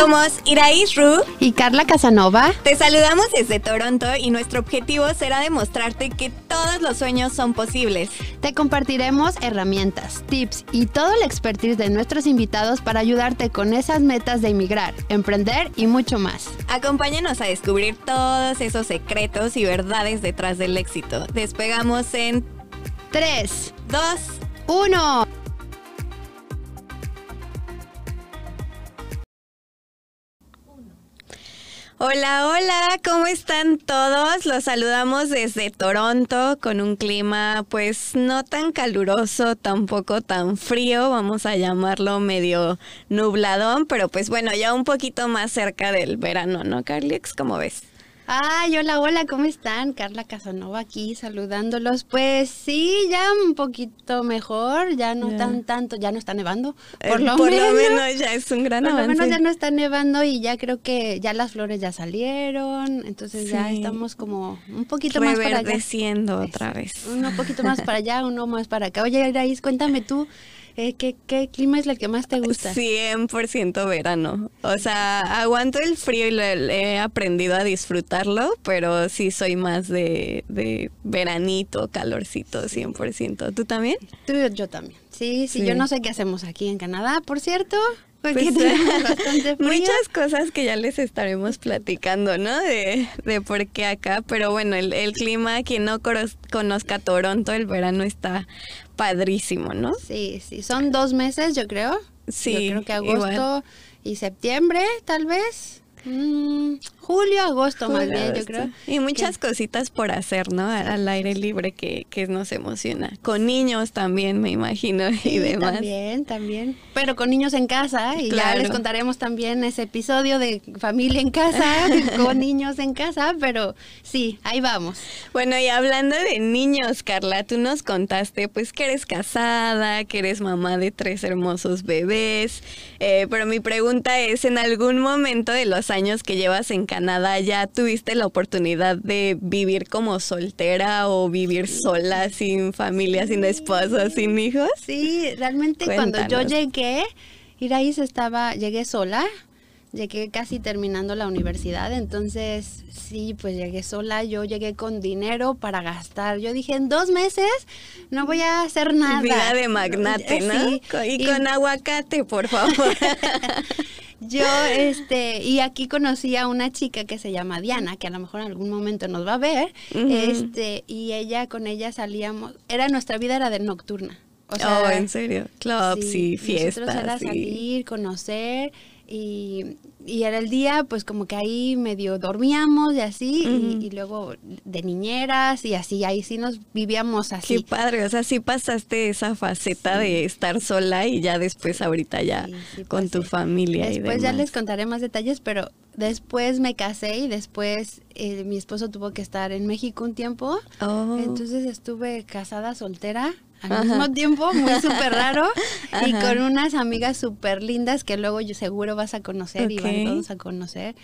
Somos Iraís Ru y Carla Casanova. Te saludamos desde Toronto y nuestro objetivo será demostrarte que todos los sueños son posibles. Te compartiremos herramientas, tips y todo el expertise de nuestros invitados para ayudarte con esas metas de emigrar, emprender y mucho más. Acompáñanos a descubrir todos esos secretos y verdades detrás del éxito. Despegamos en 3, 2, 1. Hola, hola, ¿cómo están todos? Los saludamos desde Toronto con un clima pues no tan caluroso, tampoco tan frío, vamos a llamarlo medio nubladón, pero pues bueno, ya un poquito más cerca del verano, ¿no, Carlix? ¿Cómo ves? Ay, hola, hola, ¿cómo están? Carla Casanova aquí saludándolos. Pues sí, ya un poquito mejor, ya no tan tanto, ya no está nevando. Por, lo, menos, ya es un gran avance. Por lo menos ya no está nevando y ya creo que ya las flores ya salieron, entonces ya estamos como un poquito más para allá. otra vez. Uno poquito más para allá, uno más para acá. Oye, cuéntame tú. Eh, ¿qué, clima es el que más te gusta? 100% verano. O sea, aguanto el frío y he aprendido a disfrutarlo, pero sí soy más de, de veranito, calorcito, 100%. ¿Tú también? Tú, yo también. Sí, sí, yo no sé qué hacemos aquí en Canadá, por cierto. Porque pues, bastante frío. Muchas cosas que ya les estaremos platicando, ¿no? De, de por qué acá. Pero bueno, el, el clima, quien no conozca Toronto, el verano está padrísimo, ¿no? Sí, sí. Son dos meses, yo creo. Sí. Yo creo que agosto y septiembre, tal vez. Mm, julio, agosto más bien, yo creo. Y muchas cositas por hacer, ¿no? Al aire libre que, que, nos emociona. Con niños también, me imagino, y demás. También, también. Pero con niños en casa, y ya les contaremos también ese episodio de familia en casa, con niños en casa, pero sí, ahí vamos. Bueno, y hablando de niños, Carla, tú nos contaste pues que eres casada, que eres mamá de tres hermosos bebés, eh, pero mi pregunta es, ¿en algún momento de los años que llevas en Canadá ya tuviste la oportunidad de vivir como soltera o vivir sola, sin familia, sin esposo, sin hijos? Sí, realmente cuando yo llegué, Iraís estaba, llegué sola, llegué casi terminando la universidad, entonces sí, pues llegué sola, yo llegué con dinero para gastar. Yo dije, en dos meses no voy a hacer nada. Vida de magnate, ¿no? y, con aguacate, por favor. Yo, este, y aquí conocí a una chica que se llama Diana, que a lo mejor en algún momento nos va a ver, este, y ella, con ella salíamos, era nuestra vida era de nocturna. O sea, oh, ¿en serio? Clubs y fiestas. Nosotros era salir, conocer, y, y, era el día, pues como que ahí medio dormíamos y así, y, luego de niñeras y así, ahí sí nos vivíamos así. Qué padre, o sea, sí pasaste esa faceta de estar sola y ya después ahorita ya con tu familia. Después ya les contaré más detalles, pero después me casé y después eh, mi esposo tuvo que estar en México un tiempo, oh. entonces estuve casada soltera al mismo tiempo, muy súper raro, y con unas amigas súper lindas que luego yo seguro vas a conocer y van todos a conocer,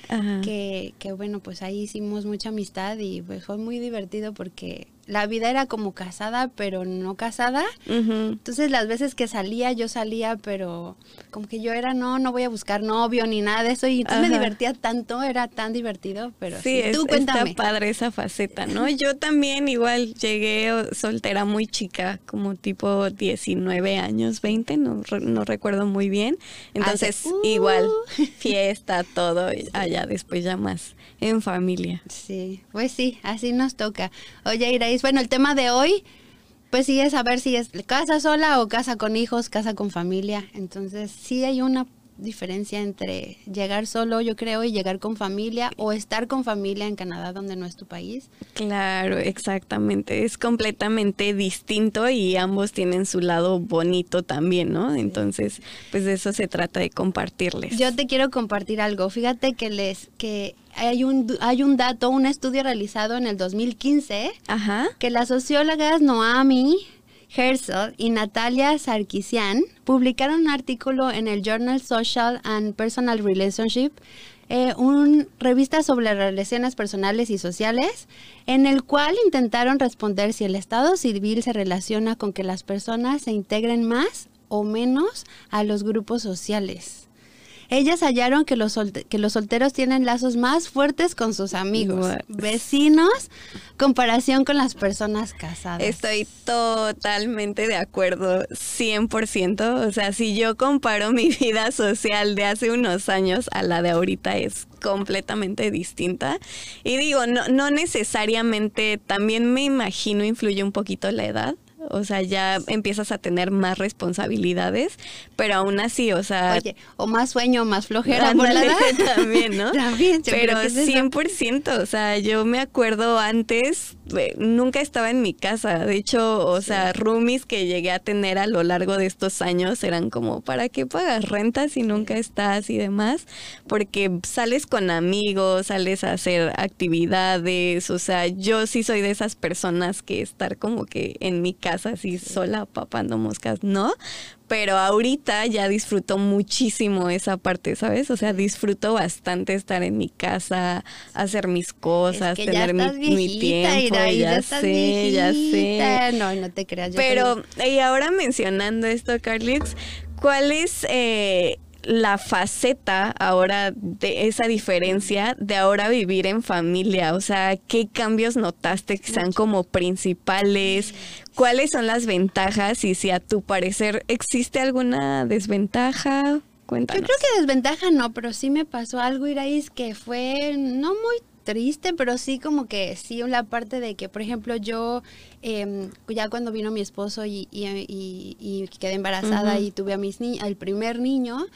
que, que bueno, pues ahí hicimos mucha amistad y pues fue muy divertido porque la vida era como casada, pero no casada. Entonces las veces que salía, yo salía, pero como que yo era, no, no voy a buscar novio ni nada de eso. Y entonces me divertía tanto, era tan divertido, pero sí, tú cuéntame. Está padre esa faceta, ¿no? yo también igual llegué soltera muy chica, como tipo 19 años, 20, no, no recuerdo muy bien. Entonces igual, uh. fiesta, todo, allá después ya más en familia. Sí, pues sí, así nos toca. Oye, Iraí, bueno, el tema de hoy, pues sí es saber si es casa sola o casa con hijos, casa con familia. Entonces sí hay una diferencia entre llegar solo, yo creo, y llegar con familia o estar con familia en Canadá, donde no es tu país. Claro, exactamente. Es completamente distinto y ambos tienen su lado bonito también, ¿no? Entonces, pues de eso se trata de compartirles. Yo te quiero compartir algo. Fíjate que les que hay un, hay un dato, un estudio realizado en el 2015, que las sociólogas Noami Herzl y Natalia Sarkisian publicaron un artículo en el Journal Social and Personal Relationship, eh, una revista sobre relaciones personales y sociales, en el cual intentaron responder si el Estado civil se relaciona con que las personas se integren más o menos a los grupos sociales. Ellas hallaron que los, que los solteros tienen lazos más fuertes con sus amigos, vecinos, comparación con las personas casadas. Estoy totalmente de acuerdo, 100%. O sea, si yo comparo mi vida social de hace unos años a la de ahorita es completamente distinta. Y digo, no, no necesariamente, también me imagino influye un poquito la edad o sea, ya empiezas a tener más responsabilidades, pero aún así, o sea... Oye, o más sueño, más flojera también, ¿no? también, pero 100%, o sea, yo me acuerdo antes, eh, nunca estaba en mi casa, de hecho, o sea, roomies que llegué a tener a lo largo de estos años eran como, ¿para qué pagas renta si nunca estás y demás? Porque sales con amigos, sales a hacer actividades, o sea, yo sí soy de esas personas que estar como que en mi casa así sola papando moscas, ¿no? Pero ahorita ya disfruto muchísimo esa parte, ¿sabes? O sea, disfruto bastante estar en mi casa, hacer mis cosas, tener mi, tiempo, ya, sé, ya sé. No, no te creas. Pero, y ahora mencionando esto, Carlix, ¿cuál es eh, la faceta ahora de esa diferencia de ahora vivir en familia? O sea, ¿qué cambios notaste que sean como principales? ¿Cuáles son las ventajas y si a tu parecer existe alguna desventaja? Cuéntanos. Yo creo que desventaja no, pero sí me pasó algo, Iraís, que fue no muy triste, pero sí como que sí la parte de que, por ejemplo, yo em, ya cuando vino mi esposo y, quedé embarazada y tuve a mis ni al primer niño,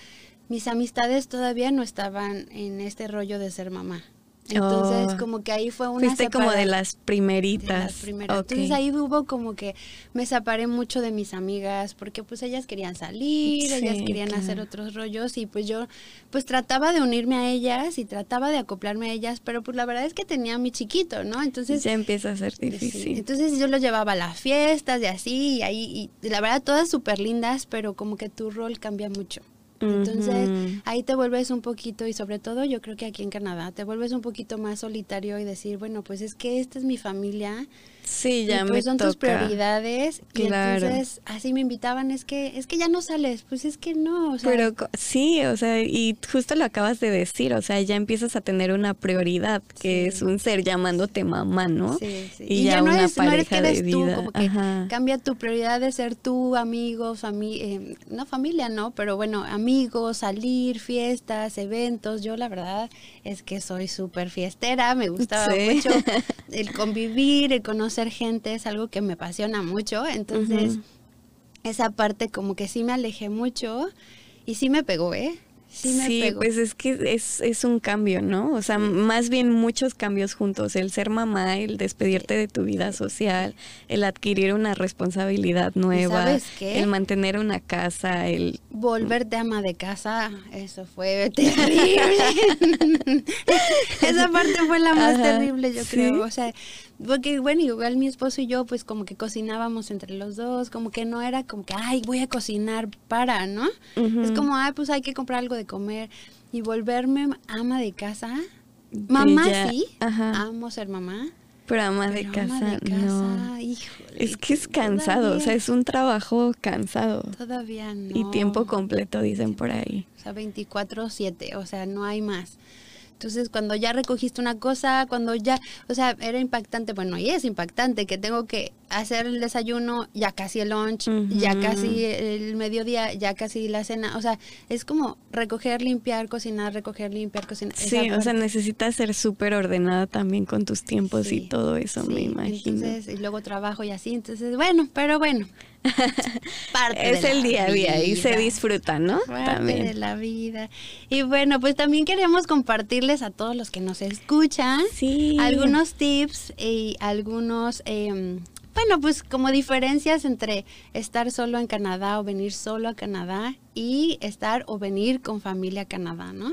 mis amistades todavía no estaban en este rollo de ser mamá. Entonces, oh. como que ahí fue una Fuiste como de las primeritas. Entonces ahí hubo como que me separé mucho de mis amigas porque pues ellas querían salir, ellas querían hacer otros rollos y pues yo pues trataba de unirme a ellas y trataba de acoplarme a ellas, pero pues la verdad es que tenía a mi chiquito, ¿no? Entonces ya empieza a ser difícil. Entonces yo lo llevaba a las fiestas y así y ahí y la verdad todas súper lindas, pero como que tu rol cambia mucho. Entonces ahí te vuelves un poquito, y sobre todo yo creo que aquí en Canadá, te vuelves un poquito más solitario y decir, bueno, pues es que esta es mi familia Sí, ya pues son tus prioridades. Y entonces así me invitaban, es que, es que ya no sales, pues es que no. Pero sí, o sea, y justo lo acabas de decir, o sea, ya empiezas a tener una prioridad, que es un ser llamándote mamá, ¿no? Sí, sí. Y, ya, no, una pareja no eres que eres tú, como que cambia tu prioridad de ser tú, amigos, familia, eh, no familia, no, pero bueno, amigos, salir, fiestas, eventos. Yo la verdad es que soy súper fiestera, me gustaba mucho el convivir, el conocer ser gente es algo que me apasiona mucho, entonces esa parte como que sí me alejé mucho y sí me pegó, ¿eh? Sí, pues es que es, es, un cambio, ¿no? O sea, más bien muchos cambios juntos. El ser mamá, el despedirte de tu vida social, el adquirir una responsabilidad nueva, el mantener una casa, el... Volverte ama de casa, eso fue terrible. Esa parte fue la más terrible, yo creo. O sea, porque bueno, igual mi esposo y yo pues como que cocinábamos entre los dos, como que no era como que, ay, voy a cocinar para, ¿no? Es como, ay, pues hay que comprar algo de comer y volverme ama de casa. Mamá sí, amo ser mamá. Pero ama de casa, no. es que es cansado, o sea, es un trabajo cansado. Todavía no. Y tiempo completo, dicen por ahí. O sea, 24/7, o sea, no hay más. Entonces, cuando ya recogiste una cosa, cuando ya, o sea, era impactante, bueno, y es impactante que tengo que hacer el desayuno, ya casi el lunch, ya casi el mediodía, ya casi la cena, o sea, es como recoger, limpiar, cocinar, recoger, limpiar, cocinar. Sí, o sea, necesitas ser súper ordenada también con tus tiempos y todo eso, me imagino. Entonces, y luego trabajo y así, entonces, bueno, pero bueno, es el día a día y se disfruta, ¿no? también. de la vida. Y bueno, pues también queremos compartirles a todos los que nos escuchan algunos tips y algunos, em, bueno, pues como diferencias entre estar solo en Canadá o venir solo a Canadá y estar o venir con familia a Canadá, ¿no?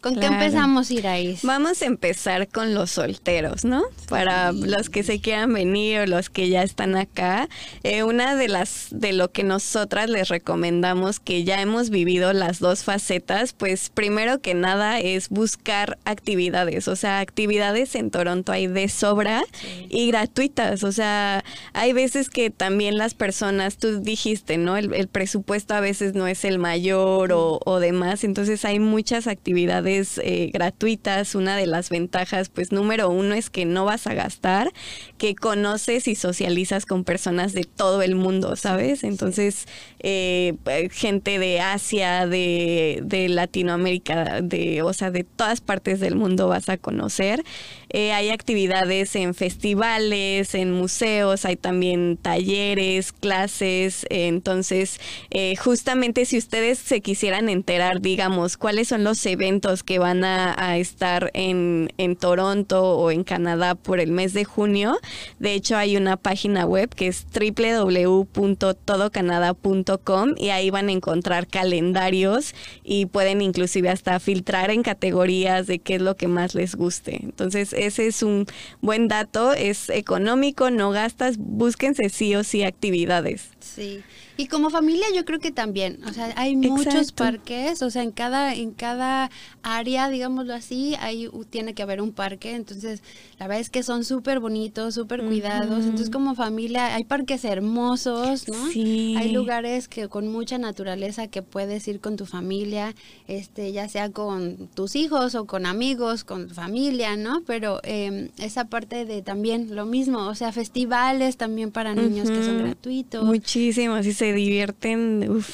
¿Con qué empezamos, Iraís? Vamos a empezar con los solteros, ¿no? Para los que se quieran venir o los que ya están acá. Eh, una de las de lo que nosotras les recomendamos que ya hemos vivido las dos facetas, pues primero que nada es buscar actividades, o sea, actividades en Toronto hay de sobra y gratuitas, o sea, hay veces que también las personas, tú dijiste, ¿no? El, el presupuesto a veces no es el mayor o, o demás. Entonces hay muchas actividades eh, gratuitas. Una de las ventajas, pues número uno es que no vas a gastar, que conoces y socializas con personas de todo el mundo, ¿sabes? Entonces, eh, gente de Asia, de, de Latinoamérica, de, o sea, de todas partes del mundo vas a conocer. Eh, hay actividades en festivales, en museos, hay también talleres, clases. entonces, eh, justamente si ustedes se quisieran enterar, digamos, cuáles son los eventos que van a, estar en, en, Toronto o en Canadá por el mes de junio, de hecho hay una página web que es www.todocanada.com y ahí van a encontrar calendarios y pueden inclusive hasta filtrar en categorías de qué es lo que más les guste. Entonces, ese es un buen dato, es económico, no gastas, búsquense sí o sí actividades. Sí. Y como familia yo creo que también, o sea, hay muchos parques, o sea, en cada en cada área, digámoslo así, hay tiene que haber un parque, entonces la verdad es que son súper bonitos, súper cuidados, entonces como familia hay parques hermosos, ¿no? Sí. Hay lugares que con mucha naturaleza que puedes ir con tu familia, este, ya sea con tus hijos o con amigos, con familia, ¿no? Pero em, esa parte de también lo mismo, o sea, festivales también para niños que son gratuitos. Muchísimo, sí se divierten.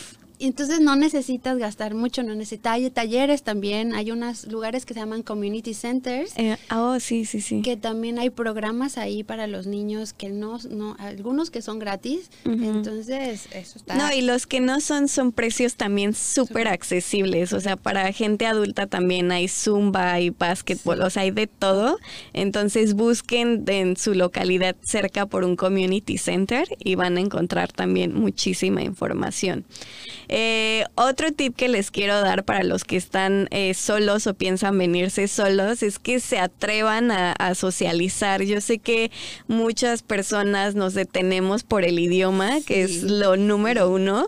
Entonces no necesitas gastar mucho, no necesitas. Hay talleres también, hay unos lugares que se llaman community centers. Eh, oh, sí, sí, sí. Que también hay programas ahí para los niños que no, no algunos que son gratis. Entonces, eso está. No, y los que no son, son precios también súper accesibles. O sea, para gente adulta también hay zumba, hay básquetbol, o sea, hay de todo. Entonces, busquen en su localidad cerca por un community center y van a encontrar también muchísima información. Eh, otro tip que les quiero dar para los que están eh, solos o piensan venirse solos es que se atrevan a, socializar. Yo sé que muchas personas nos detenemos por el idioma, que es lo número uno,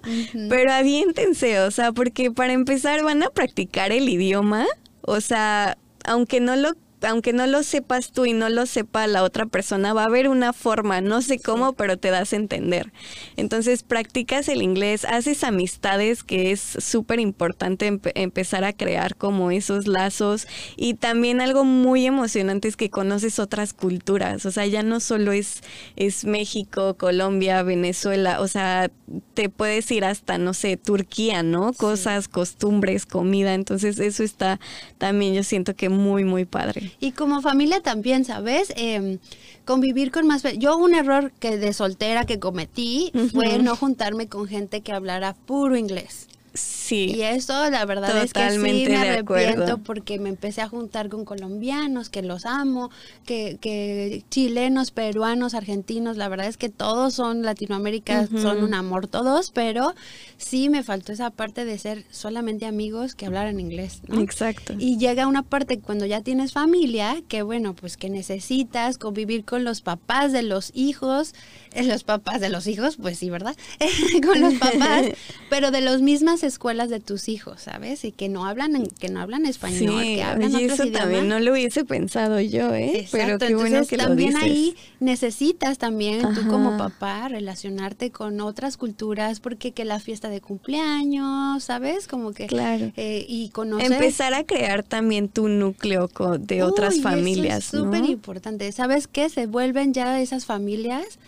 pero aviéntense, o sea, porque para empezar van a practicar el idioma, o sea, aunque no lo aunque no lo sepas tú y no lo sepa la otra persona, va a haber una forma, no sé cómo, pero te das a entender. Entonces practicas el inglés, haces amistades, que es súper importante empezar a crear como esos lazos. Y también algo muy emocionante es que conoces otras culturas, o sea, ya no solo es, es México, Colombia, Venezuela, o sea, te puedes ir hasta, no sé, Turquía, ¿no? Cosas, costumbres, comida, entonces eso está también yo siento que muy, muy padre. Y como familia también, ¿sabes? Em, convivir con más... Yo un error que de soltera que cometí fue no juntarme con gente que hablara puro inglés. Sí. Y eso, la verdad es que sí me arrepiento porque me empecé a juntar con colombianos, que los amo, que, que chilenos, peruanos, argentinos, la verdad es que todos son Latinoamérica, son un amor todos, pero sí me faltó esa parte de ser solamente amigos que hablaran inglés, ¿no? Exacto. Y llega una parte cuando ya tienes familia, que bueno, pues que necesitas convivir con los papás de los hijos, eh, los papás de los hijos, pues sí, ¿verdad? con los papás, pero de las mismas escuelas de tus hijos, ¿sabes? Y que no hablan, que no hablan español, que hablan otros eso también no lo hubiese pensado yo, ¿eh? Pero qué bueno que también ahí necesitas también tú como papá relacionarte con otras culturas, porque que la fiesta de cumpleaños, ¿sabes? Como que claro. Eh, y conocer empezar a crear también tu núcleo de otras familias, eso es súper importante. ¿Sabes qué? Se vuelven ya esas familias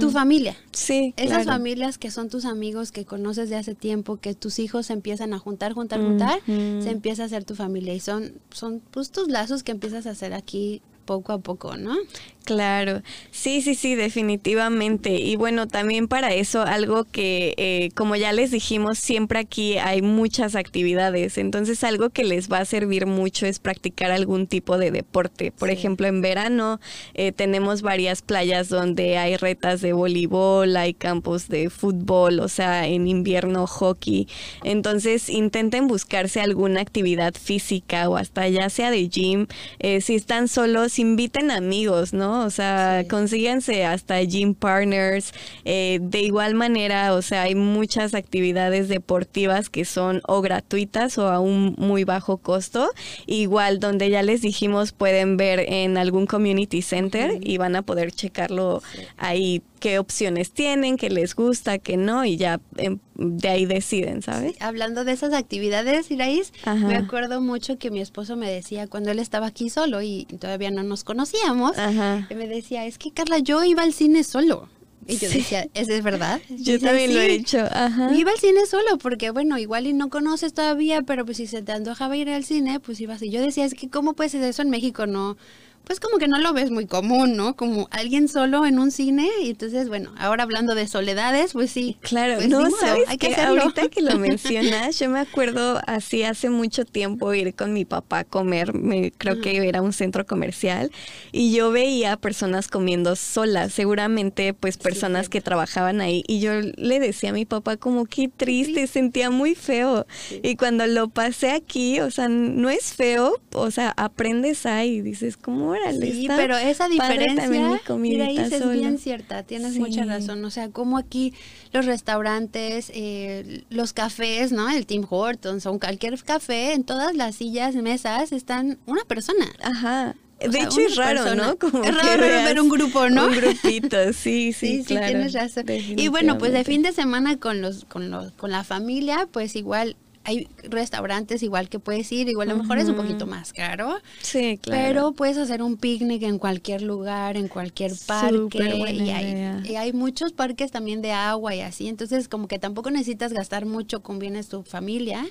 tu familia. Sí. Esas familias que son tus amigos que conoces de hace tiempo, que tus hijos se empiezan a juntar, juntar, juntar, se empieza a hacer tu familia y son, son pues, tus lazos que empiezas a hacer aquí poco a poco, ¿no? Claro, sí, sí, sí, definitivamente. Y bueno, también para eso algo que, eh, como ya les dijimos, siempre aquí hay muchas actividades. Entonces algo que les va a servir mucho es practicar algún tipo de deporte. Por ejemplo, en verano eh, tenemos varias playas donde hay retas de voleibol, hay campos de fútbol, o sea, en invierno hockey. Entonces intenten buscarse alguna actividad física o hasta ya sea de gym. Eh, si están solos, inviten amigos, ¿no? O sea, consíguense hasta gym partners. Eh, de igual manera, o sea, hay muchas actividades deportivas que son o gratuitas o a un muy bajo costo. Igual, donde ya les dijimos, pueden ver en algún community center y van a poder checarlo ahí qué opciones tienen, qué les gusta, qué no, y ya em, de ahí deciden, ¿sabes? hablando de esas actividades, Iraís, me acuerdo mucho que mi esposo me decía cuando él estaba aquí solo y todavía no nos conocíamos, me decía, es que Carla, yo iba al cine solo. Y yo decía, ¿eso es verdad? Yo también lo he hecho. Ajá. Iba al cine solo porque, bueno, igual y no conoces todavía, pero pues si se te antojaba ir al cine, pues ibas. Y yo decía, es que ¿cómo puede ser eso en México? No, pues como que no lo ves muy común, ¿no? Como alguien solo en un cine y entonces, bueno, ahora hablando de soledades, pues sí. Claro, pues no, sabes hay que, ahorita que lo mencionas, yo me acuerdo así hace mucho tiempo ir con mi papá a comer, me, creo que era un centro comercial y yo veía personas comiendo solas, seguramente pues personas que trabajaban ahí y yo le decía a mi papá como qué triste, sentía muy feo y cuando lo pasé aquí, o sea, no es feo, o sea, aprendes ahí y dices, ¿cómo Sí, pero esa diferencia, mira, ahí es bien cierta, tienes mucha razón. O sea, como aquí los restaurantes, eh, los cafés, ¿no? El Tim Hortons o cualquier café, en todas las sillas, mesas, están una persona. Ajá. de hecho es raro, ¿no? Como es raro ver un grupo, ¿no? Un grupito, sí, sí, sí, sí tienes razón. Y bueno, pues de fin de semana con los, con los, con la familia, pues igual hay restaurantes igual que puedes ir, igual a lo mejor es un poquito más caro. Sí, claro. Pero puedes hacer un picnic en cualquier lugar, en cualquier parque. Y hay, y hay, muchos parques también de agua y así. Entonces, como que tampoco necesitas gastar mucho, convienes tu familia.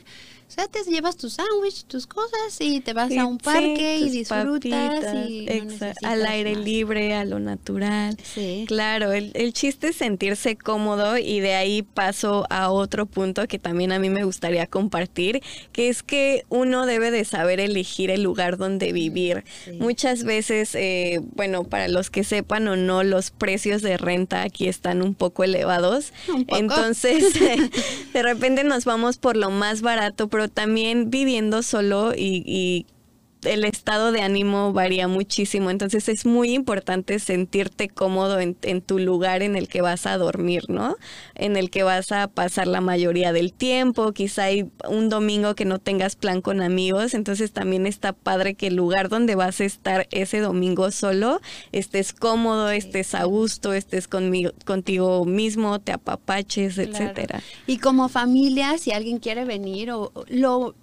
O sea, te llevas tu sándwich, tus cosas y te vas a un parque y disfrutas y al aire libre, a lo natural. Sí. Claro, el, el chiste es sentirse cómodo y de ahí paso a otro punto que también a mí me gustaría compartir, que es que uno debe de saber elegir el lugar donde vivir. Muchas veces, eh, bueno, para los que sepan o no, los precios de renta aquí están un poco elevados. Entonces, de repente nos vamos por lo más barato, pero también viviendo solo y, el estado de ánimo varía muchísimo, entonces es muy importante sentirte cómodo en, tu lugar en el que vas a dormir, ¿no? En el que vas a pasar la mayoría del tiempo, quizá hay un domingo que no tengas plan con amigos, entonces también está padre que el lugar donde vas a estar ese domingo solo estés cómodo, estés a gusto, estés conmigo, contigo mismo, te apapaches, etcétera. Y como familia, si alguien quiere venir o lo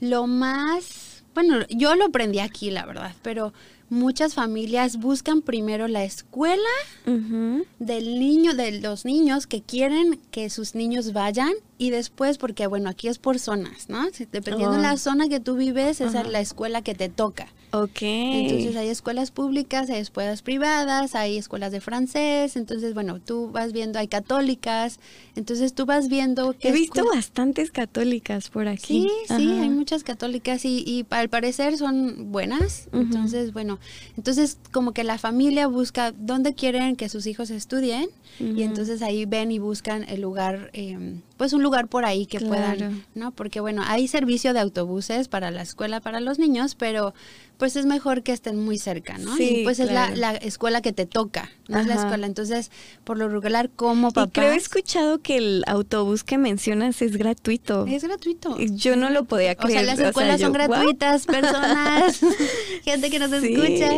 lo más bueno, yo lo aprendí aquí, la verdad, pero muchas familias buscan primero la escuela del niño, de los niños que quieren que sus niños vayan y después, porque bueno, aquí es por zonas, ¿no? Dependiendo de la oh. zona que tú vives, esa es la escuela que te toca. Ok. Entonces hay escuelas públicas, hay escuelas privadas, hay escuelas de francés, entonces bueno, tú vas viendo, hay católicas, entonces tú vas viendo que... He visto bastantes católicas por aquí. Sí, sí, hay muchas católicas y, y al parecer son buenas, entonces bueno, entonces como que la familia busca dónde quieren que sus hijos estudien y entonces ahí ven y buscan el lugar, eh, pues un lugar por ahí que puedan, ¿no? Porque bueno, hay servicio de autobuses para la escuela para los niños, pero pues es mejor que estén muy cerca, ¿no? Sí, y pues es la, la, escuela que te toca, no es la escuela. Entonces, por lo regular, como papá. Y creo he escuchado que el autobús que mencionas es gratuito. Es gratuito. Yo no lo podía creer. O sea, las escuelas son gratuitas, personas, gente que nos escucha.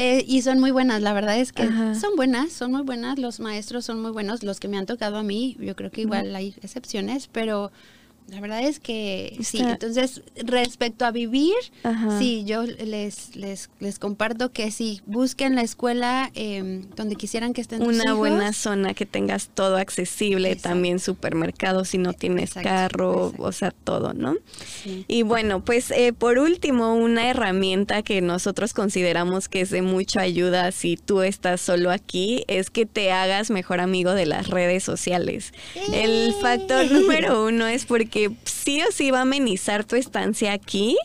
Eh, y son muy buenas, la verdad es que son buenas, son muy buenas, los maestros son muy buenos, los que me han tocado a mí, yo creo que igual hay excepciones, pero la verdad es que sí. Entonces, respecto a vivir, sí, yo les, les, les comparto que sí, busquen la escuela eh, donde quisieran que estén Una buena zona, que tengas todo accesible, también supermercado si no tienes carro, o sea, todo, ¿no? Y bueno, pues eh, por último, una herramienta que nosotros consideramos que es de mucha ayuda si tú estás solo aquí, es que te hagas mejor amigo de las redes sociales. El factor número uno es porque sí o sí va a amenizar tu estancia aquí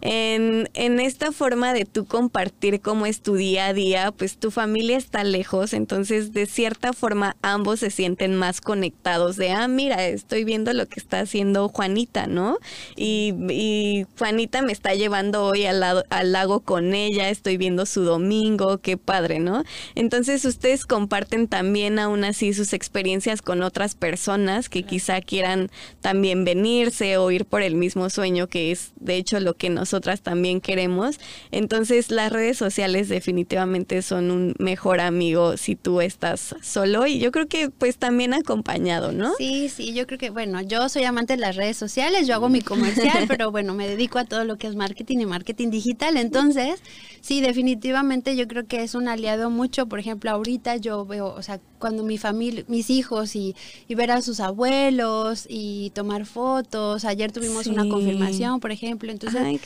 en, en esta forma de tú compartir cómo es tu día a día, pues tu familia está lejos, entonces de cierta forma ambos se sienten más conectados de, ah, mira, estoy viendo lo que está haciendo Juanita, ¿no? Y, y Juanita me está llevando hoy al, lado, al lago con ella, estoy viendo su domingo, qué padre, ¿no? Entonces ustedes comparten también aún así sus experiencias con otras personas que quizá quieran también venir convenirse o ir por el mismo sueño, que es de hecho lo que nosotras también queremos. Entonces las redes sociales definitivamente son un mejor amigo si tú estás solo y yo creo que pues también acompañado, ¿no? Sí, sí, yo creo que, bueno, yo soy amante de las redes sociales, yo hago mi comercial, pero bueno, me dedico a todo lo que es marketing y marketing digital. Entonces, sí, definitivamente yo creo que es un aliado mucho. Por ejemplo, ahorita yo veo, o sea, cuando mi familia, mis hijos y, y ver a sus abuelos y tomar fotos. Ayer tuvimos una confirmación, por ejemplo. Entonces,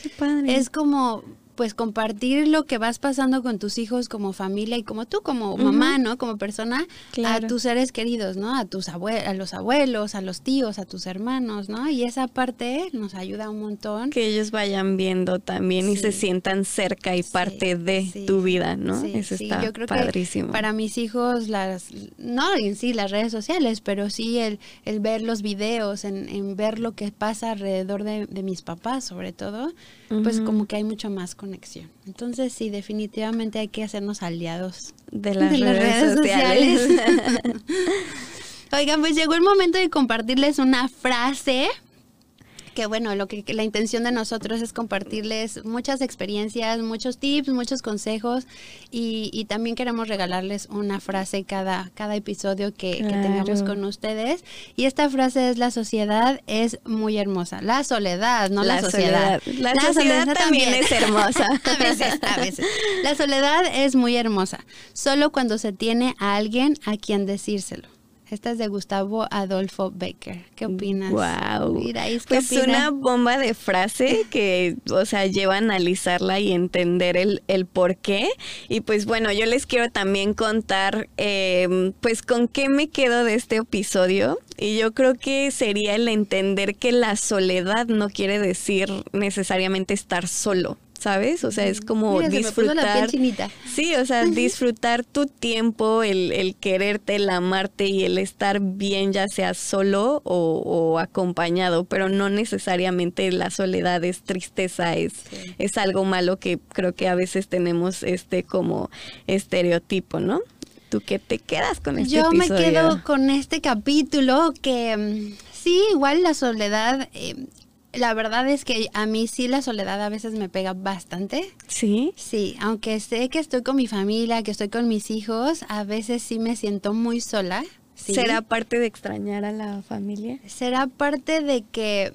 es como pues compartir lo que vas pasando con tus hijos como familia y como tú como mamá, ¿no? Como persona a tus seres queridos, ¿no? A tus abue a los abuelos, a los tíos, a tus hermanos, ¿no? Y esa parte nos ayuda un montón. Que ellos vayan viendo también y se sientan cerca y parte de tu vida, ¿no? Eso está yo creo padrísimo. Que para mis hijos las no en sí las redes sociales, pero sí el, el ver los videos, en, en ver lo que pasa alrededor de, de mis papás, sobre todo, pues como que hay mucho más con entonces sí, definitivamente hay que hacernos aliados de las, redes, sociales. Oigan, pues llegó el momento de compartirles una frase que bueno, lo que, la intención de nosotros es compartirles muchas experiencias, muchos tips, muchos consejos y, también queremos regalarles una frase cada, cada episodio que, tengamos con ustedes. Y esta frase es la sociedad es muy hermosa. La soledad, no la, sociedad. La, sociedad, también, es hermosa. a veces, a veces. La soledad es muy hermosa, solo cuando se tiene a alguien a quien decírselo. Esta es de Gustavo Adolfo Becker. ¿Qué opinas? Wow. Mira, es pues una bomba de frase que, o sea, lleva a analizarla y entender el, el por qué. Y pues bueno, yo les quiero también contar, em, pues con qué me quedo de este episodio. Y yo creo que sería el entender que la soledad no quiere decir necesariamente estar solo. ¿Sabes? O sea, es como disfrutar. Sí, o sea, disfrutar tu tiempo, el, el, quererte, el amarte y el estar bien, ya sea solo o, acompañado, pero no necesariamente la soledad es tristeza, es, es algo malo que creo que a veces tenemos este como estereotipo, ¿no? ¿Tú qué te quedas con este Yo me quedo con este capítulo que mm, sí, igual la soledad eh, la verdad es que a mí sí la soledad a veces me pega bastante. Sí. Sí, aunque sé que estoy con mi familia, que estoy con mis hijos, a veces sí me siento muy sola. ¿Será parte de extrañar a la familia? Será parte de que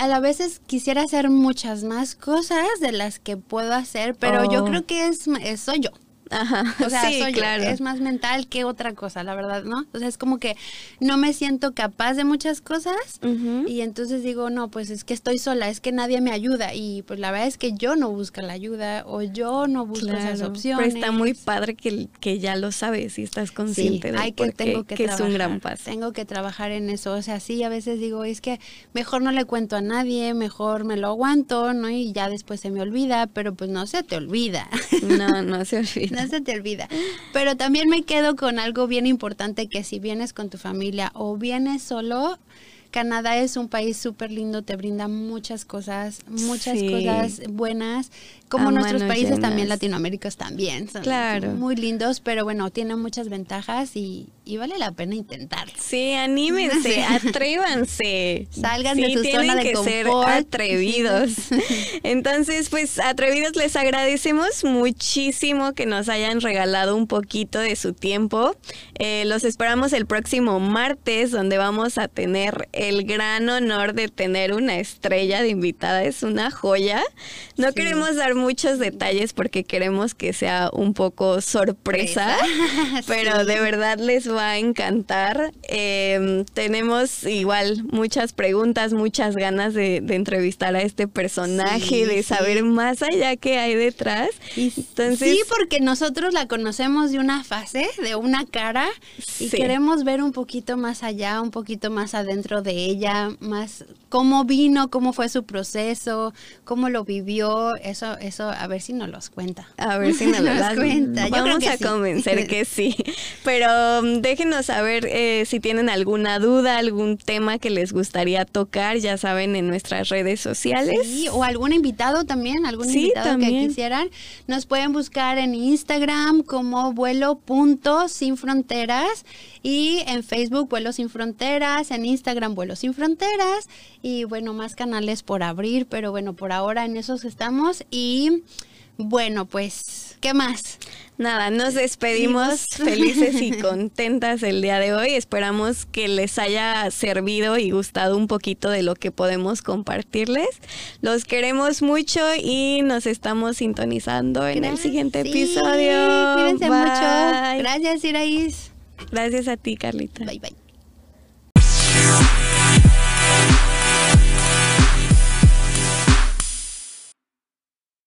a la veces quisiera hacer muchas más cosas de las que puedo hacer, pero yo oh. creo que es, soy yo. Ajá. O sea, soy claro. es más mental que otra cosa, la verdad, ¿no? O sea, es como que no me siento capaz de muchas cosas y entonces digo, no, pues es que estoy sola, es que nadie me ayuda y pues la verdad es que yo no busco la ayuda o yo no busco esas opciones. Pero está muy padre que, que ya lo sabes y estás consciente de hay que, tengo que, es un gran paso. Tengo que trabajar en eso, o sea, sí, a veces digo, es que mejor no le cuento a nadie, mejor me lo aguanto, ¿no? Y ya después se me olvida, pero pues no se te olvida. No, no se olvida se te olvida. Pero también me quedo con algo bien importante que si vienes con tu familia o vienes solo, Canadá es un país súper lindo, te brinda muchas cosas, muchas cosas buenas como nuestros países también latinoaméricas también son claro. muy lindos, pero bueno, tienen muchas ventajas y, vale la pena intentar. Sí, anímense, atrévanse. Salgan de su zona de que ser atrevidos. Entonces, pues atrevidos les agradecemos muchísimo que nos hayan regalado un poquito de su tiempo. Eh, los esperamos el próximo martes, donde vamos a tener el gran honor de tener una estrella de invitada. Es una joya. No queremos dar muchos detalles porque queremos que sea un poco sorpresa, pero de verdad les va a encantar. Em, tenemos igual muchas preguntas, muchas ganas de, entrevistar a este personaje, de saber más allá qué hay detrás. Entonces, sí, porque nosotros la conocemos de una fase, de una cara, y queremos ver un poquito más allá, un poquito más adentro de ella, más cómo vino, cómo fue su proceso, cómo lo vivió, eso, eso a ver si nos los cuenta. A ver si nos, los cuenta. Vamos a convencer que sí. Pero um, déjenos saber eh, si tienen alguna duda, algún tema que les gustaría tocar, ya saben, en nuestras redes sociales. Sí, o algún invitado también, algún invitado que quisieran. Nos pueden buscar en Instagram como vuelo punto sin fronteras y en Facebook Vuelo Sin Fronteras, en Instagram Vuelo Sin Fronteras y bueno, más canales por abrir, pero bueno, por ahora en esos estamos y bueno, pues, ¿qué más? Nada, nos despedimos felices y contentas el día de hoy. Esperamos que les haya servido y gustado un poquito de lo que podemos compartirles. Los queremos mucho y nos estamos sintonizando en el siguiente episodio. Cuídense mucho. Gracias, Iraís. Gracias a ti, Carlita. Bye, bye.